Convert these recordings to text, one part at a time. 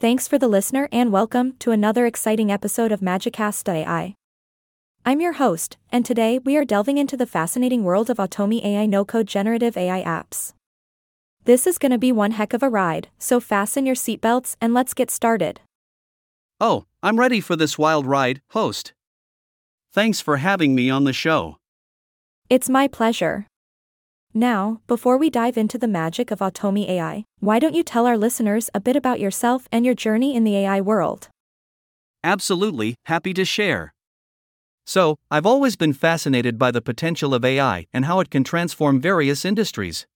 Thanks for the listener and welcome to another exciting episode of Magicast AI. I'm your host, and today we are delving into the fascinating world of Automi AI no code generative AI apps. This is going to be one heck of a ride, so fasten your seatbelts and let's get started. Oh, I'm ready for this wild ride, host. Thanks for having me on the show. It's my pleasure. Now, before we dive into the magic of Automi AI, why don't you tell our listeners a bit about yourself and your journey in the AI world? Absolutely, happy to share. So, I've always been fascinated by the potential of AI and how it can transform various industries.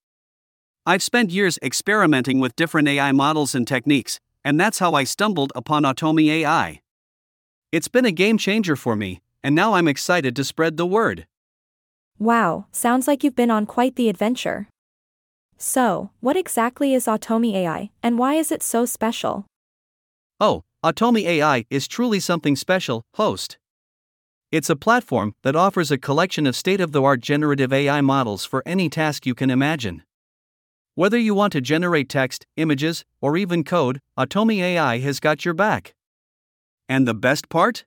I've spent years experimenting with different AI models and techniques, and that's how I stumbled upon Automi AI. It's been a game changer for me, and now I'm excited to spread the word. Wow, sounds like you've been on quite the adventure. So, what exactly is Automi AI, and why is it so special? Oh, Automi AI is truly something special, host. It's a platform that offers a collection of state of the art generative AI models for any task you can imagine. Whether you want to generate text, images, or even code, Automi AI has got your back. And the best part?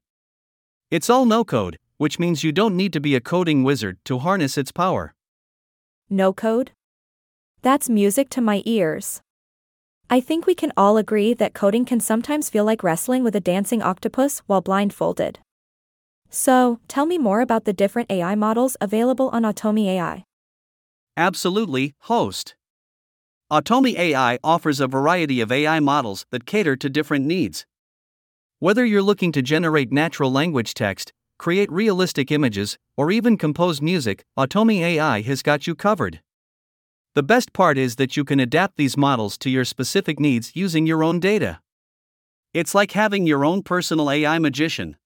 It's all no code, which means you don't need to be a coding wizard to harness its power. No code? That's music to my ears. I think we can all agree that coding can sometimes feel like wrestling with a dancing octopus while blindfolded. So, tell me more about the different AI models available on Automi AI. Absolutely, host. Automi AI offers a variety of AI models that cater to different needs. Whether you're looking to generate natural language text, create realistic images, or even compose music, Automi AI has got you covered. The best part is that you can adapt these models to your specific needs using your own data. It's like having your own personal AI magician.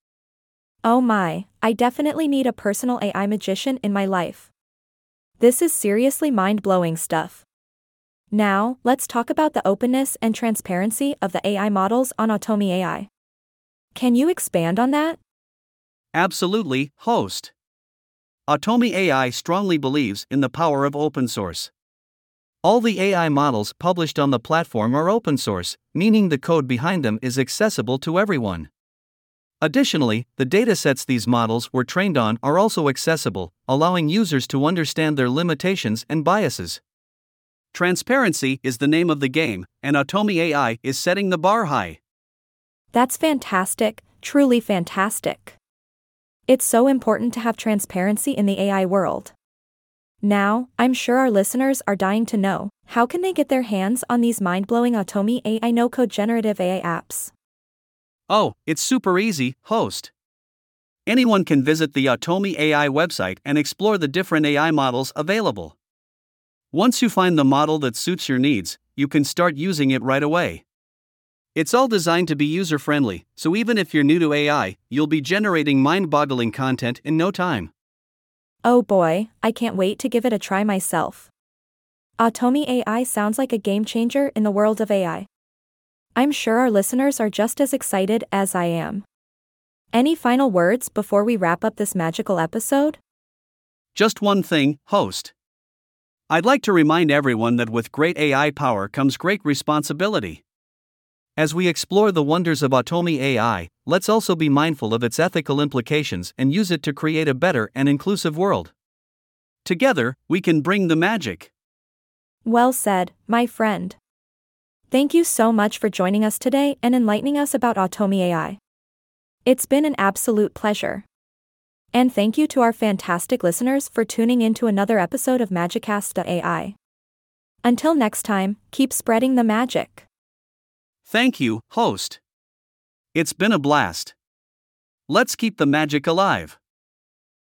Oh my, I definitely need a personal AI magician in my life. This is seriously mind blowing stuff. Now, let's talk about the openness and transparency of the AI models on Automi AI. Can you expand on that? Absolutely, host. Automi AI strongly believes in the power of open source. All the AI models published on the platform are open source, meaning the code behind them is accessible to everyone. Additionally, the datasets these models were trained on are also accessible, allowing users to understand their limitations and biases. Transparency is the name of the game, and Automi AI is setting the bar high. That's fantastic, truly fantastic. It's so important to have transparency in the AI world. Now, I'm sure our listeners are dying to know how can they get their hands on these mind-blowing Automi AI no-code generative AI apps? Oh, it's super easy, host. Anyone can visit the Automi AI website and explore the different AI models available. Once you find the model that suits your needs, you can start using it right away. It's all designed to be user friendly, so even if you're new to AI, you'll be generating mind boggling content in no time. Oh boy, I can't wait to give it a try myself. Automi AI sounds like a game changer in the world of AI. I'm sure our listeners are just as excited as I am. Any final words before we wrap up this magical episode? Just one thing, host. I'd like to remind everyone that with great AI power comes great responsibility. As we explore the wonders of Automi AI, let's also be mindful of its ethical implications and use it to create a better and inclusive world. Together, we can bring the magic. Well said, my friend. Thank you so much for joining us today and enlightening us about Automi AI. It's been an absolute pleasure. And thank you to our fantastic listeners for tuning in to another episode of Magicast AI. Until next time, keep spreading the magic. Thank you, host. It's been a blast. Let's keep the magic alive.